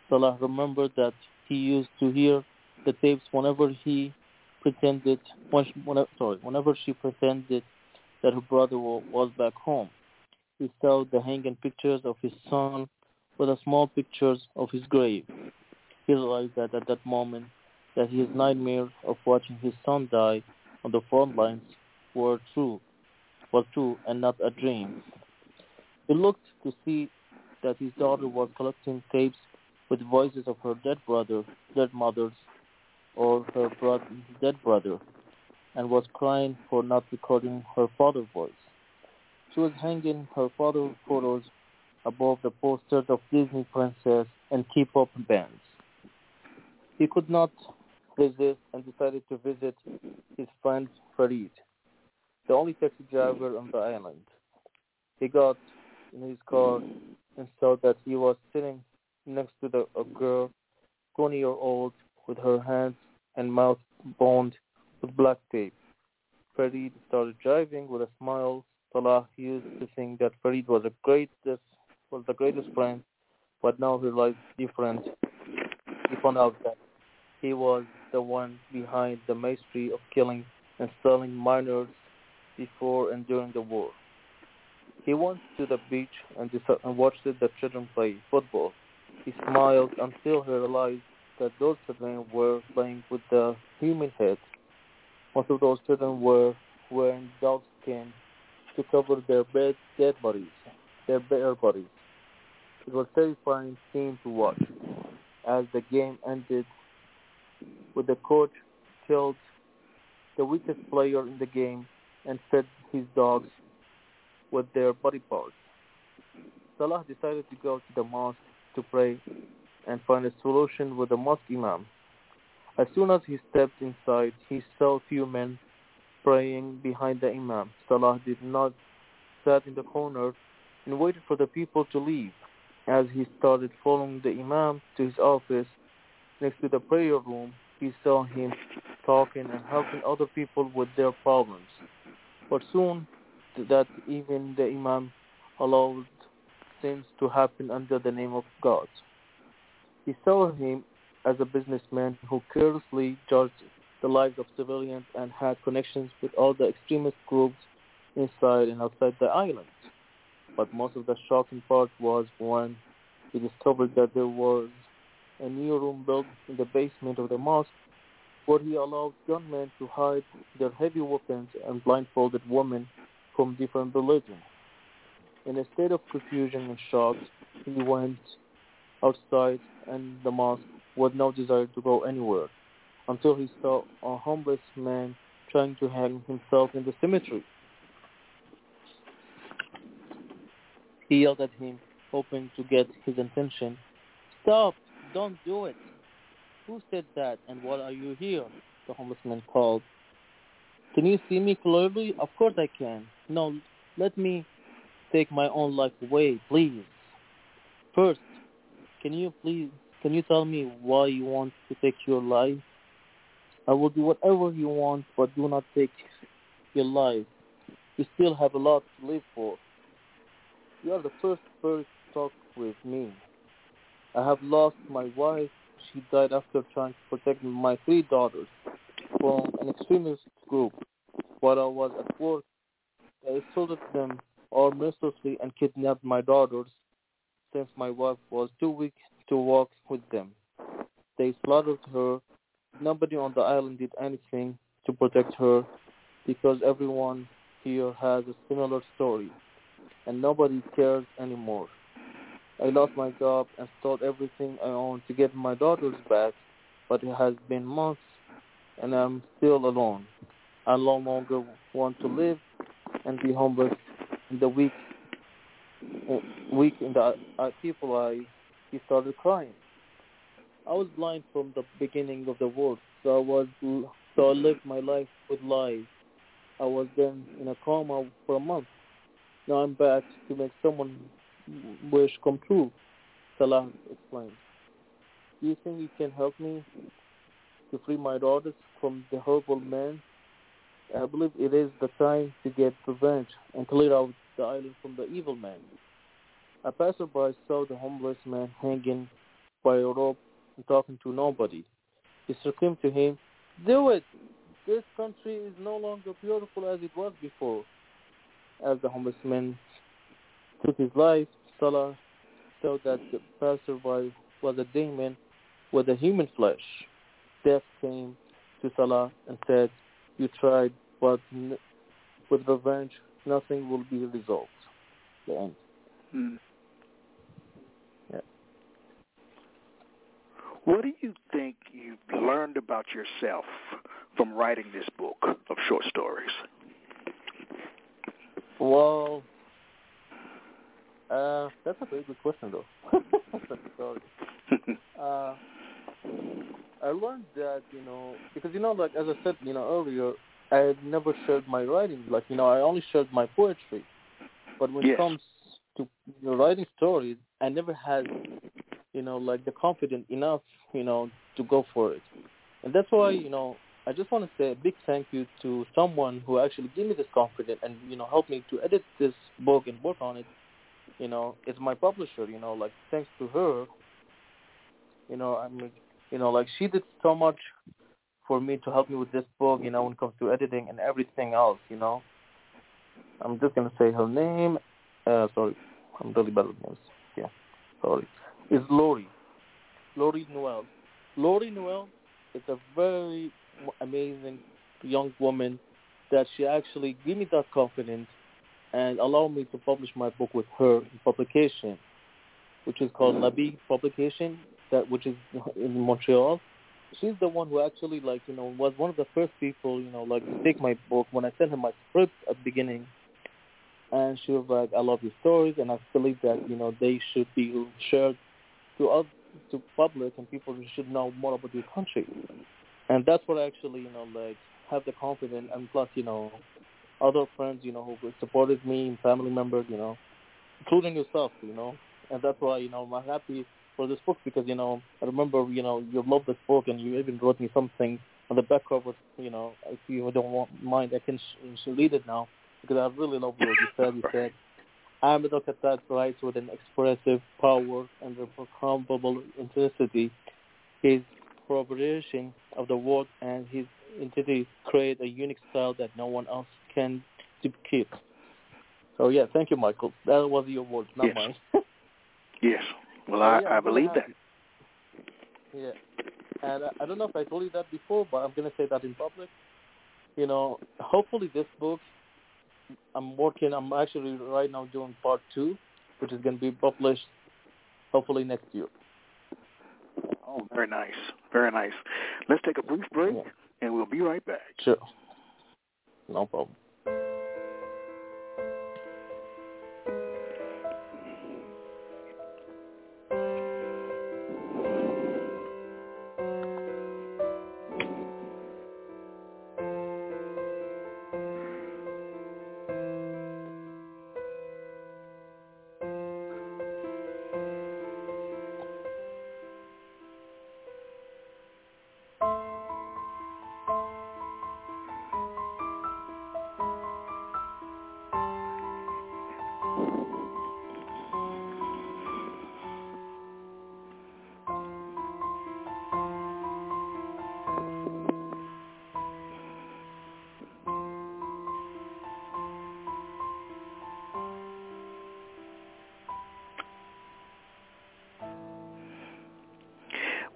Salah remembered that he used to hear the tapes whenever he pretended, whenever, sorry, whenever she pretended that her brother was back home. He saw the hanging pictures of his son with the small pictures of his grave. He realized that at that moment that his nightmare of watching his son die on the front lines were true, was true and not a dream. He looked to see that his daughter was collecting tapes with voices of her dead brother, dead mothers, or her brother, dead brother, and was crying for not recording her father's voice. She was hanging her father's photos above the posters of Disney princess and K-pop bands. He could not resist and decided to visit his friend Farid, the only taxi driver on the island. He got in his car and saw that he was sitting next to the, a girl, 20 year old, with her hands and mouth bound with black tape. Farid started driving with a smile. Salah used to think that Farid was a greatest was the greatest friend, but now he realized different. He found out that he was the one behind the mystery of killing and selling minors before and during the war. He went to the beach and, and watched the children play football. He smiled until he realized that those children were playing with the human heads. Most of those children were wearing dog skin to cover their dead bodies, their bare bodies. It was terrifying scene to watch as the game ended with the coach killed the weakest player in the game and fed his dogs with their body parts. Salah decided to go to the mosque to pray and find a solution with the mosque imam. As soon as he stepped inside, he saw few men praying behind the imam. Salah did not sat in the corner and waited for the people to leave. As he started following the imam to his office next to the prayer room, he saw him talking and helping other people with their problems. But soon that even the imam allowed things to happen under the name of God. He saw him as a businessman who carelessly judged the lives of civilians and had connections with all the extremist groups inside and outside the island. But most of the shocking part was when he discovered that there was a new room built in the basement of the mosque where he allowed gunmen to hide their heavy weapons and blindfolded women from different religions. In a state of confusion and shock, he went outside and the mosque with no desire to go anywhere until he saw a homeless man trying to hang himself in the cemetery. He yelled at him, hoping to get his attention. Stop! Don't do it! Who said that and what are you here? The homeless man called. Can you see me clearly? Of course I can. No, let me take my own life away, please. First, can you please, can you tell me why you want to take your life? I will do whatever you want, but do not take your life. You still have a lot to live for. You are the first person to talk with me. I have lost my wife. She died after trying to protect my three daughters from an extremist group. While I was at work, I assaulted them all mercilessly and kidnapped my daughters since my wife was too weak to walk with them. They slaughtered her. Nobody on the island did anything to protect her because everyone here has a similar story and nobody cares anymore. I lost my job and sold everything I own to get my daughters back, but it has been months and I'm still alone. I no longer want to live and be homeless in the week week in the uh, people I he started crying. I was blind from the beginning of the world, so I was so I lived my life with lies. I was then in a coma for a month. Now I'm back to make someone wish come true. Salah explained. Do you think you can help me to free my daughters from the horrible man? I believe it is the time to get revenge and clear out the island from the evil man. A passerby saw the homeless man hanging by a rope and talking to nobody. He screamed to him, Do it! This country is no longer beautiful as it was before. As the homeless man took his life, Salah saw that the passerby was a demon with a human flesh. Death came to Salah and said, You tried, but n- with revenge, nothing will be resolved. The end. Hmm. Yeah. What do you think you've learned about yourself from writing this book of short stories? Well, uh, that's a very good question, though. [LAUGHS] Sorry. [LAUGHS] uh, I learned that you know because you know like as I said you know earlier I had never shared my writing like you know I only shared my poetry, but when Yes. it comes to you know, writing stories I never had you know like the confidence enough you know to go for it, and that's why you know I just want to say a big thank you to someone who actually gave me this confidence and you know helped me to edit this book and work on it. You know, it's my publisher. You know, like thanks to her, you know, I mean, you know, like she did so much for me to help me with this book. You know, when it comes to editing and everything else. You know, I'm just gonna say her name. Uh, sorry, I'm really bad with names. Yeah, sorry. Is Lori, Lori Noel. Lori Noel is a very amazing young woman that she actually gave me that confidence and allowed me to publish my book with her in publication, which is called mm. Nabi Publication, that which is [LAUGHS] in Montreal. She's the one who actually like you know was one of the first people you know like to take my book when I sent her my script at the beginning, and she was like, "I love your stories, and I believe that you know they should be shared to us to public and people should know more about your country." And that's what I actually you know like have the confidence. And plus you know other friends you know who supported me and family members you know including yourself you know. And that's why you know I'm happy for this book because you know I remember you know you love this book and you even wrote me something on the back cover you know if you don't want mind I can sh- read it now because I really love what you said. You [LAUGHS] said Ahmad Al-Khatat writes with an expressive power and incomparable intensity. His corroboration of the work and his entity create a unique style that no one else can duplicate. So yeah, thank you, Michael. That was your words, not Yes. mine. [LAUGHS] Yes. Well, I, yeah, I believe that. Yeah, and I, I don't know if I told you that before, but I'm gonna say that in public. You know, hopefully this book, I'm working. I'm actually right now doing part two, which is gonna be published hopefully next year. Oh, very nice. Very nice. Let's take a brief break, and we'll be right back. Sure. No problem.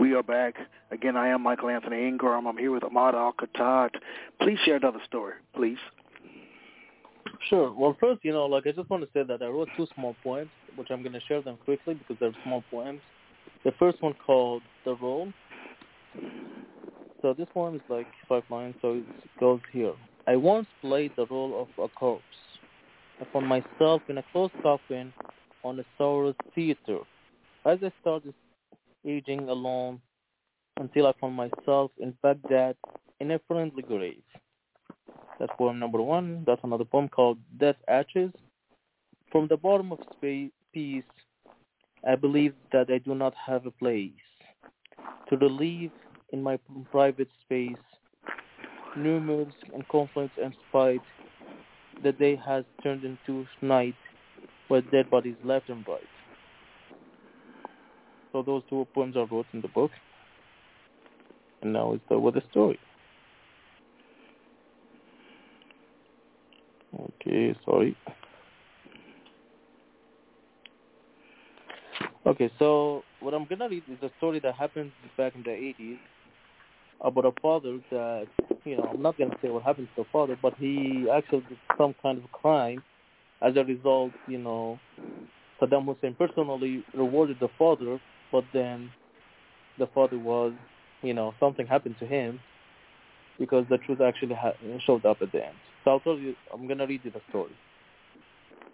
We are back. Again, I am Michael Anthony Ingram. I'm here with Ahmad Al-Khatat. Please share another story, please. Sure. Well, first, you know, like I just want to say that I wrote two small poems, which I'm going to share them quickly because they're small poems. The first one called "The Role." So this poem is like five lines, so it goes here. I once played the role of a corpse. I found myself in a closed coffin on a sorrow's theater. As I started aging alone until I found myself in Baghdad in a friendly grave. That's poem number one. That's another poem called Death Ashes. From the bottom of space, peace, I believe that I do not have a place to relieve in my private space rumors and conflicts and spite. The day has turned into night where dead bodies left and right. So those two poems are wrote in the book. And now start with the story. Okay, sorry. Okay, so what I'm gonna read is a story that happened back in the 80s about a father that, you know, I'm not gonna say what happened to the father, but he actually did some kind of crime. As a result, you know, Saddam Hussein personally rewarded the father, but then the father was, you know, something happened to him because the truth actually ha- showed up at the end. So I'll tell you, I'm going to read you the story.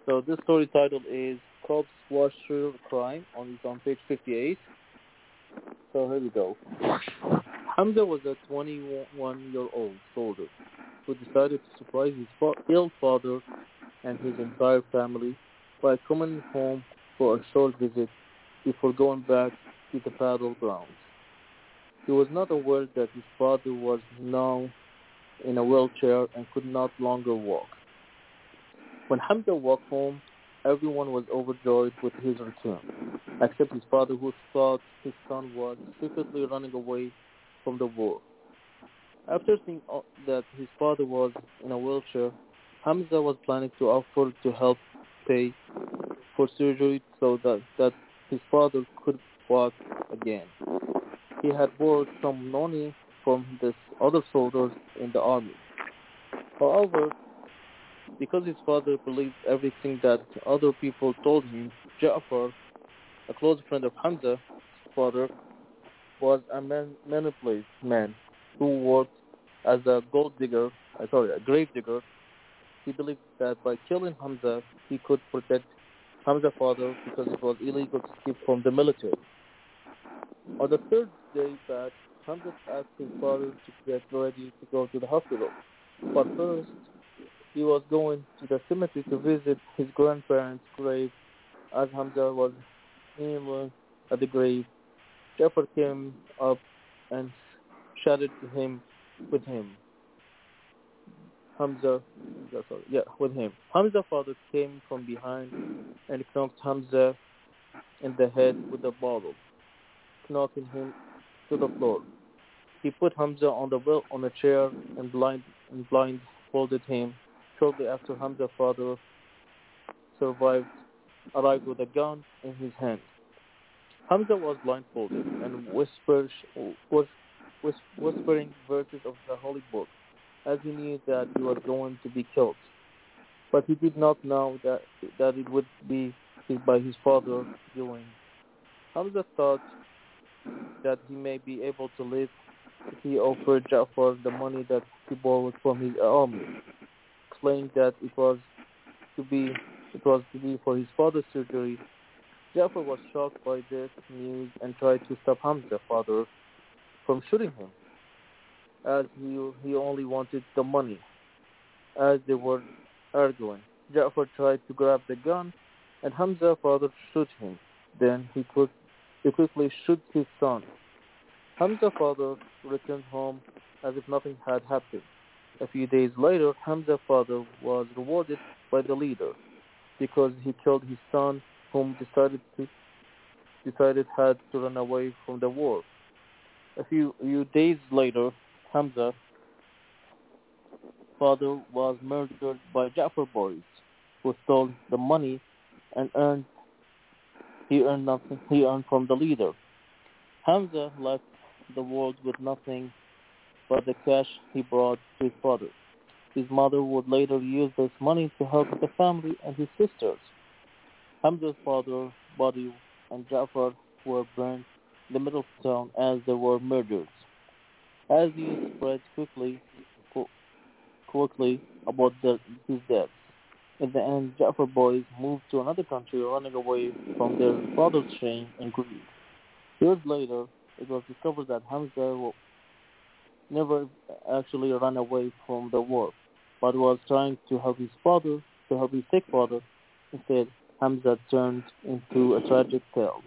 So this story title is Corpse Washer Crime on, on page 58. So here we go. Hamza was a 21-year-old soldier who decided to surprise his fa- ill father and his entire family by coming home for a short visit before going back to the battle grounds. He was not aware that his father was now in a wheelchair and could not longer walk. When Hamza walked home, everyone was overjoyed with his return, except his father who thought his son was secretly running away from the war. After seeing uh, that his father was in a wheelchair, Hamza was planning to offer to help pay for surgery so that, that his father could walk again. He had borrowed some money from the other soldiers in the army. However, because his father believed everything that other people told him, Ja'far, a close friend of Hamza's father, was a man, manipulative man who worked as a gold digger, uh, sorry, a grave digger. He believed that by killing Hamza, he could protect Hamza's father because it was illegal to escape from the military. On the third day back, Hamza asked his father to get ready to go to the hospital. But first, he was going to the cemetery to visit his grandparents' grave. As Hamza was kneeling at the grave, Jafar came up and shouted to him with him. Hamza, yeah, with him. Hamza's father came from behind and knocked Hamza in the head with a bottle, knocking him to the floor. He put Hamza on the well on a chair and blind and blindfolded him. Shortly after Hamza's father survived, arrived with a gun in his hand. Hamza was blindfolded and whispers, was whispering verses of the holy book as he knew that he was going to be killed. But he did not know that that it would be by his father doing. Hamza thought that he may be able to live if he offered Ja'far the money that he borrowed from his army, explaining that it was to be it was to be for his father's surgery. Ja'far was shocked by this news and tried to stop Hamza's father from shooting him as he he only wanted the money. As they were arguing, Ja'far tried to grab the gun, and Hamza father shot him. Then he, quick, he quickly shot his son. Hamza's father returned home as if nothing had happened. A few days later, Hamza's father was rewarded by the leader because he killed his son, whom decided to decided had to run away from the war. A few, few days later, Hamza father was murdered by Ja'far boys, who stole the money and earned he earned nothing he earned from the leader. Hamza left the world with nothing but the cash he brought to his father. His mother would later use this money to help the family and his sisters. Hamza's father, body, and Ja'far were burned in the middle of town as they were murdered. As news spread quickly, quickly about the, his death, in the end, Ja'far boys moved to another country, running away from their father's shame and grief. Years later, it was discovered that Hamza never actually ran away from the war, but was trying to help his father, to help his sick father. Instead, Hamza turned into a tragic tale.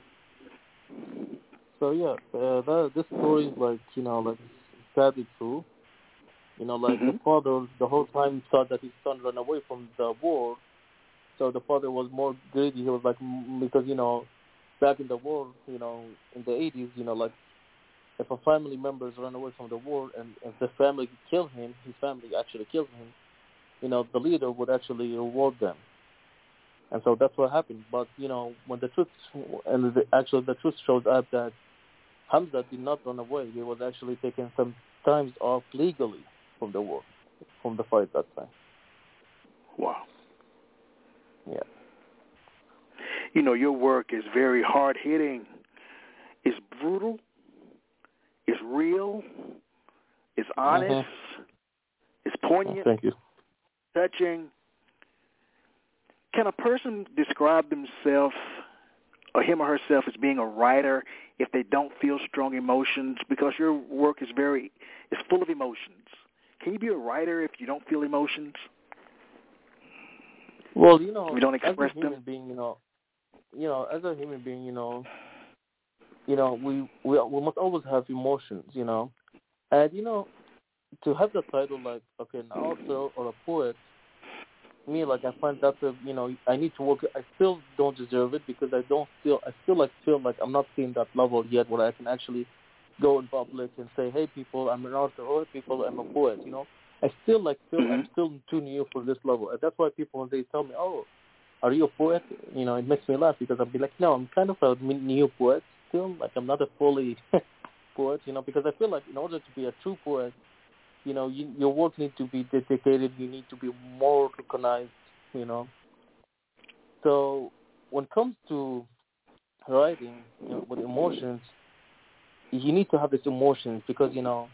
So yeah, uh, that this story is like you know like sadly true. You know, like Mhm. the father the whole time thought that his son ran away from the war, so the father was more greedy. He was like, because you know, back in the war, you know, in the 80s, you know, like if a family members run away from the war and if the family kill him, his family actually kills him, you know, the leader would actually reward them. And so that's what happened. But, you know, when the truth, and the, actually the truth shows up that Hamza did not run away. He was actually taking some times off legally from the war, from the fight that time. Wow. Yeah. You know, your work is very hard hitting. It's brutal. It's real. It's honest. Mm-hmm. It's poignant. Thank you. Touching. Can a person describe themselves or him or herself as being a writer if they don't feel strong emotions? Because your work is very, is full of emotions. Can you be a writer if you don't feel emotions? Well, you know, we don't express as a human them. being, you know, you know, as a human being, you know, you know, we we we must always have emotions, you know, and you know, to have the title like okay, an author or a poet, me like I find that a, you know I need to work. I still don't deserve it because I don't feel I still like feel like I'm not seeing that level yet where I can actually go in public and say, hey people, I'm an author, or people, I'm a poet, you know. I still like feel Mhm. I'm still too new for this level, and that's why people when they tell me, oh, are you a poet? You know, it makes me laugh because I'll be like, no, I'm kind of a new poet still. Like I'm not a fully [LAUGHS] poet, you know, because I feel like in order to be a true poet, you know, you, your work needs to be dedicated. You need to be more recognized, you know. So when it comes to writing you know, with emotions, you need to have these emotions because you know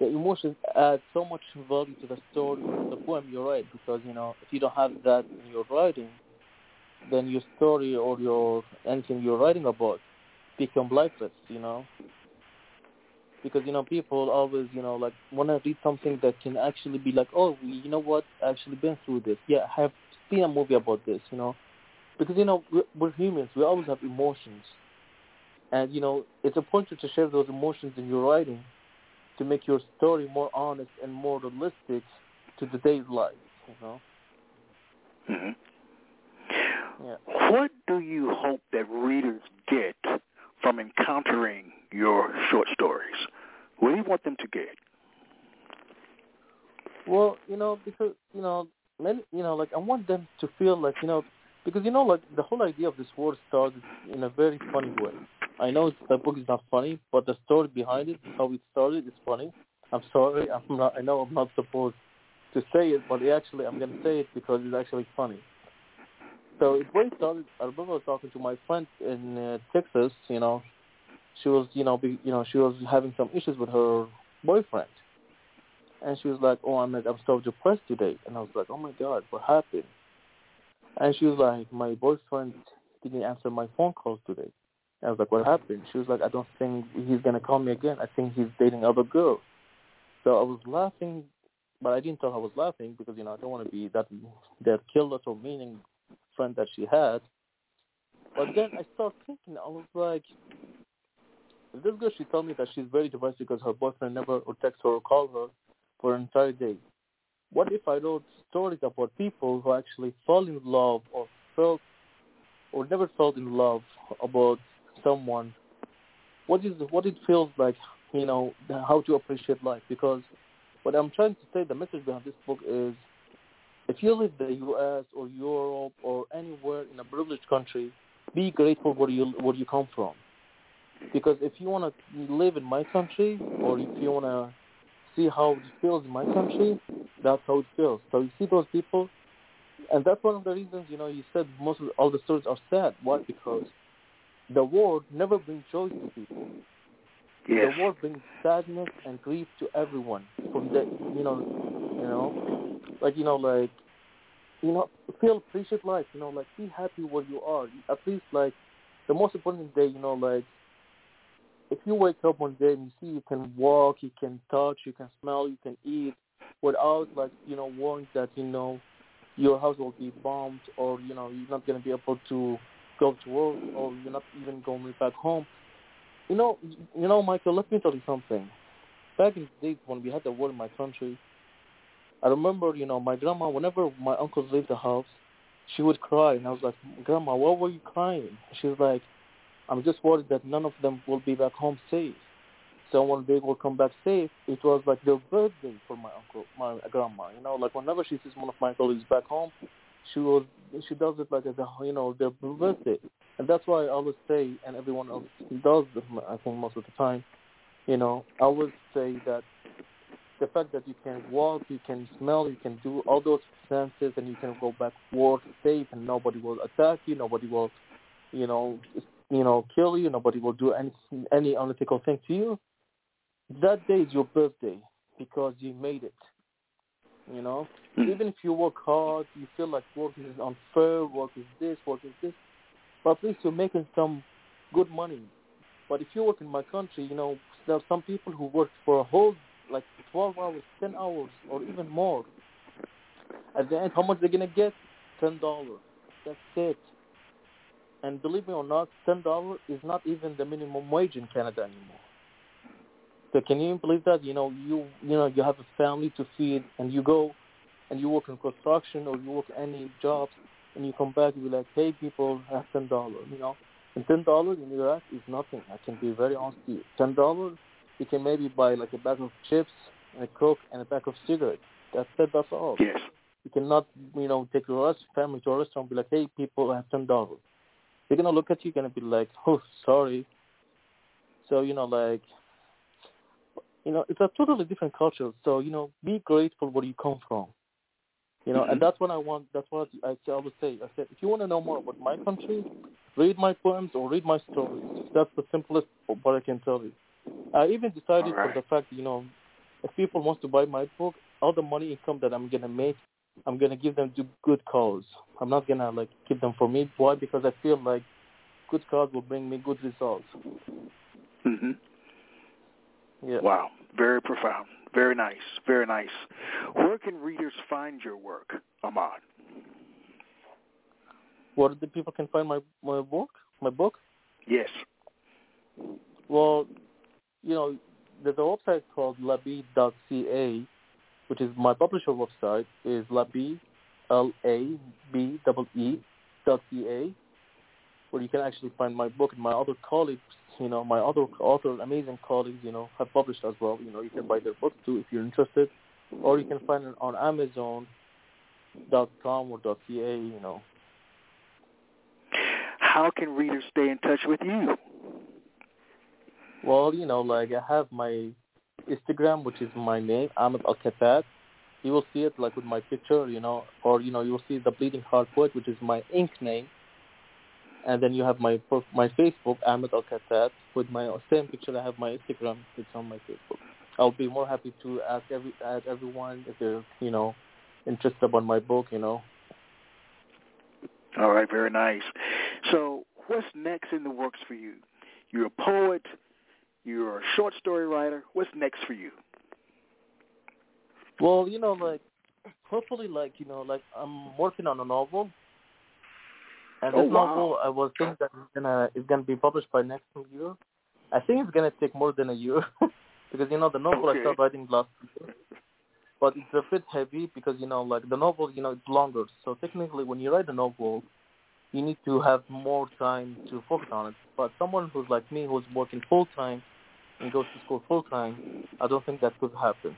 the emotions add so much value to the story or the poem you write. Because you know if you don't have that in your writing, then your story or your anything you're writing about become lifeless. You know because you know people always you know like want to read something that can actually be like oh you know what? I actually been through this. Yeah I have seen a movie about this you know? Because you know we're, we're humans. We always have emotions. And you know it's important to share those emotions in your writing to make your story more honest and more realistic to today's life you know? Hmm yeah. What do you hope that readers get from encountering your short stories? What do you want them to get? Well, you know, because you know, many, you know, like I want them to feel like you know, because you know, like the whole idea of this war started in a very funny way. I know it's, the book is not funny, but the story behind it, how it started, is funny. I'm sorry, I'm not. I know I'm not supposed to say it, but actually, I'm gonna say it because it's actually funny. So it way started. I remember was talking to my friend in uh, Texas. You know, she was, you know, be, you know, she was having some issues with her boyfriend and she was like, "Oh, I'm I'm so depressed today." And I was like, "Oh my God, what happened?" And she was like, "My boyfriend didn't answer my phone calls today." And I was like, "What happened?" She was like, "I don't think he's gonna call me again. I think he's dating other girls." So I was laughing, but I didn't tell her I was laughing because you know I don't want to be that that killer or meaning friend that she had. But then I started thinking, I was like, this girl, she told me that she's very depressed because her boyfriend never or text her or call her for an entire day. What if I wrote stories about people who actually fall in love or felt or never felt in love about someone? What is what it feels like, you know, how to appreciate life? Because what I'm trying to say, the message behind this book is, if you live in the U.S. or Europe or anywhere in a privileged country, be grateful where you where you come from. Because if you want to live in my country, or if you want to see how it feels in my country, that's how it feels. So you see those people, and that's one of the reasons, you know, you said most of all the stories are sad. Why? Because the war never brings joy to people. Yes. The war brings sadness and grief to everyone. From the, you know, you know, like you know, like, you know, feel appreciate life. You know, like be happy where you are. At least like the most important day, you know, like if you wake up one day and you see you can walk, you can touch, you can smell, you can eat, without like you know worrying that you know your house will be bombed or you know you're not to be able to go to work or you're not even going back home. You know, you know, Michael. Let me tell you something. Back in the days when we had the war in my country, I remember, you know, my grandma. Whenever my uncles leave the house, she would cry, and I was like, "Grandma, why were you crying?" She was like, I'm just worried that none of them will be back home safe. So when they will come back safe, it was like their birthday for my uncle, my grandma. You know, like whenever she sees one of my colleagues back home, she was she does it like as a you know their birthday, and that's why I always say, and everyone else does, I think most of the time, you know, I always say that the fact that you can walk, you can smell, you can do all those senses, and you can go back work safe, and nobody will attack you, nobody will, you know, you know, kill you, nobody will do any any unethical thing to you. That day is your birthday because you made it. You know, mm. even if you work hard, you feel like work is unfair, work is this, work is this, but at least you're making some good money. But if you work in my country, you know, there are some people who work for a whole like 12 hours, 10 hours, or even more. At the end, how much they're gonna get? Ten dollars. That's it. And believe me or not, ten dollars is not even the minimum wage in Canada anymore. So can you believe that? You know, you you know you have a family to feed, and you go and you work in construction or you work any jobs, and you come back and be like, hey, people, have ten dollars. You know, and ten dollars in Iraq is nothing. I can be very honest with you. Ten dollars you can maybe buy like a bag of chips and a coke and a pack of cigarettes. That's it. That's all. Yes. You cannot, you know, take your family to a restaurant and be like, hey, people, I have ten dollars. They're gonna look at you, gonna be like, oh, sorry. So you know, like, you know, it's a totally different culture. So you know, be grateful where you come from. You know, mm-hmm. and that's what I want. That's what I always say. I said, if you want to know more about my country, read my poems or read my stories. That's the simplest what I can tell you. I even decided right. for the fact, you know, if people want to buy my book, all the money income that I'm gonna make, I'm gonna give them to good cause. I'm not gonna like keep them for me. Why? Because I feel like good cause will bring me good results. Mhm. Yeah. Wow. Very profound. Very nice. Very nice. Where can readers find your work, Ahmad? Where the people can find my my book? My book? Yes. Well, you know, there's a website called labib.ca, which is my publisher website, is labib, L-A-B-E-E dot C-A, where you can actually find my book and my other colleagues, you know, my other author, amazing colleagues, you know, have published as well. You know, you can buy their books too if you're interested, or you can find it on Amazon dot com or dot ca you know. How can readers stay in touch with you? Well, you know, like I have my Instagram, which is my name, Ahmad Al-Khatat. You will see it like with my picture, you know, or you know, you will see the Bleeding Heart Poet, which is my ink name. And then you have my my Facebook, Ahmad Al-Khatat, with my same picture. I have my Instagram. It's on my Facebook. I'll be more happy to ask every ask everyone if they're you know interested about my book. You know. All right, very nice. So, what's next in the works for you? You're a poet. You're a short story writer. What's next for you? Well, you know, like hopefully, like you know, like I'm working on a novel, and oh, this wow. novel I was thinking that it's gonna it's gonna be published by next year. I think it's gonna take more than a year [LAUGHS] because you know the novel okay. I started writing last year, but it's a bit heavy because you know like the novel you know it's longer. So technically, when you write a novel, you need to have more time to focus on it. But someone who's like me, who's working full time and goes to school full time, I don't think that could happen.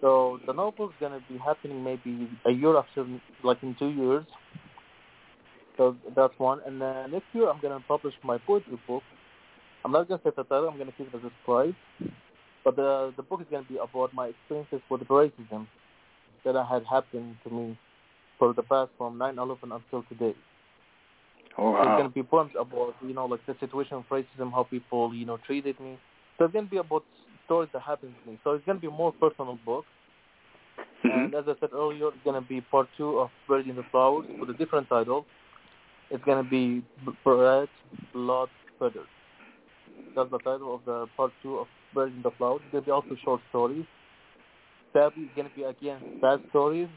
So the novel is gonna be happening maybe a year after, like in two years. So that's one. And then next year I'm gonna publish my poetry book. I'm not gonna say the title. I'm gonna keep it as a surprise. But the the book is gonna be about my experiences with racism that had happened to me for the past from 9/11 until today. Oh, wow. So it's going to be poems about, you know, like the situation of racism, how people, you know, treated me. So it's going to be about stories that happened to me. So it's going to be more personal book. Mm-hmm. And as I said earlier, it's going to be part two of Buried in the Flowers with a different title. It's going to be Bread, Blood, Feathers. That's the title of the part two of Buried in the Flowers. There'll be also short stories. Sadly, it's going to be, again, sad stories,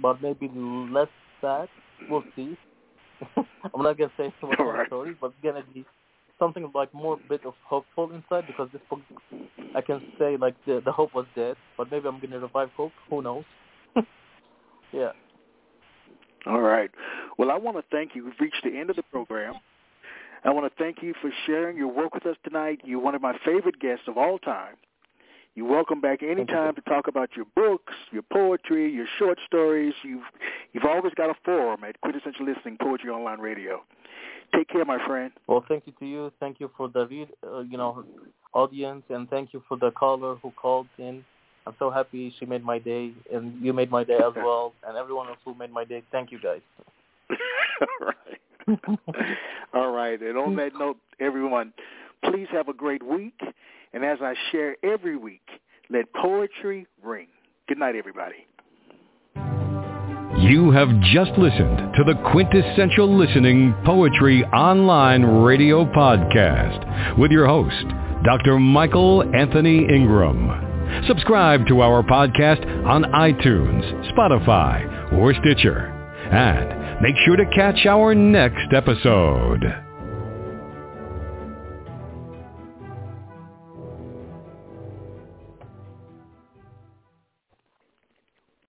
but maybe less sad. We'll see. [LAUGHS] I'm not gonna say too much right. story, but it's gonna be something like more bit of hopeful inside because this book, I can say like the the hope was dead, but maybe I'm gonna revive hope. Who knows? [LAUGHS] yeah. All right. Well, I want to thank you. We've reached the end of the program. I want to thank you for sharing your work with us tonight. You're one of my favorite guests of all time. You're welcome back anytime to talk about your books, your poetry, your short stories. You've you've always got a forum at Quintessential Listening Poetry Online Radio. Take care, my friend. Well, thank you to you. Thank you for David, uh, you know, audience, and thank you for the caller who called in. I'm so happy she made my day, and you made my day as [LAUGHS] well, and everyone else who made my day. Thank you, guys. [LAUGHS] All right. [LAUGHS] All right. And on that note, everyone, please have a great week. And as I share every week, let poetry ring. Good night, everybody. You have just listened to the Quintessential Listening Poetry Online Radio Podcast with your host, Dr. Michael Anthony Ingram. Subscribe to our podcast on iTunes, Spotify, or Stitcher. And make sure to catch our next episode.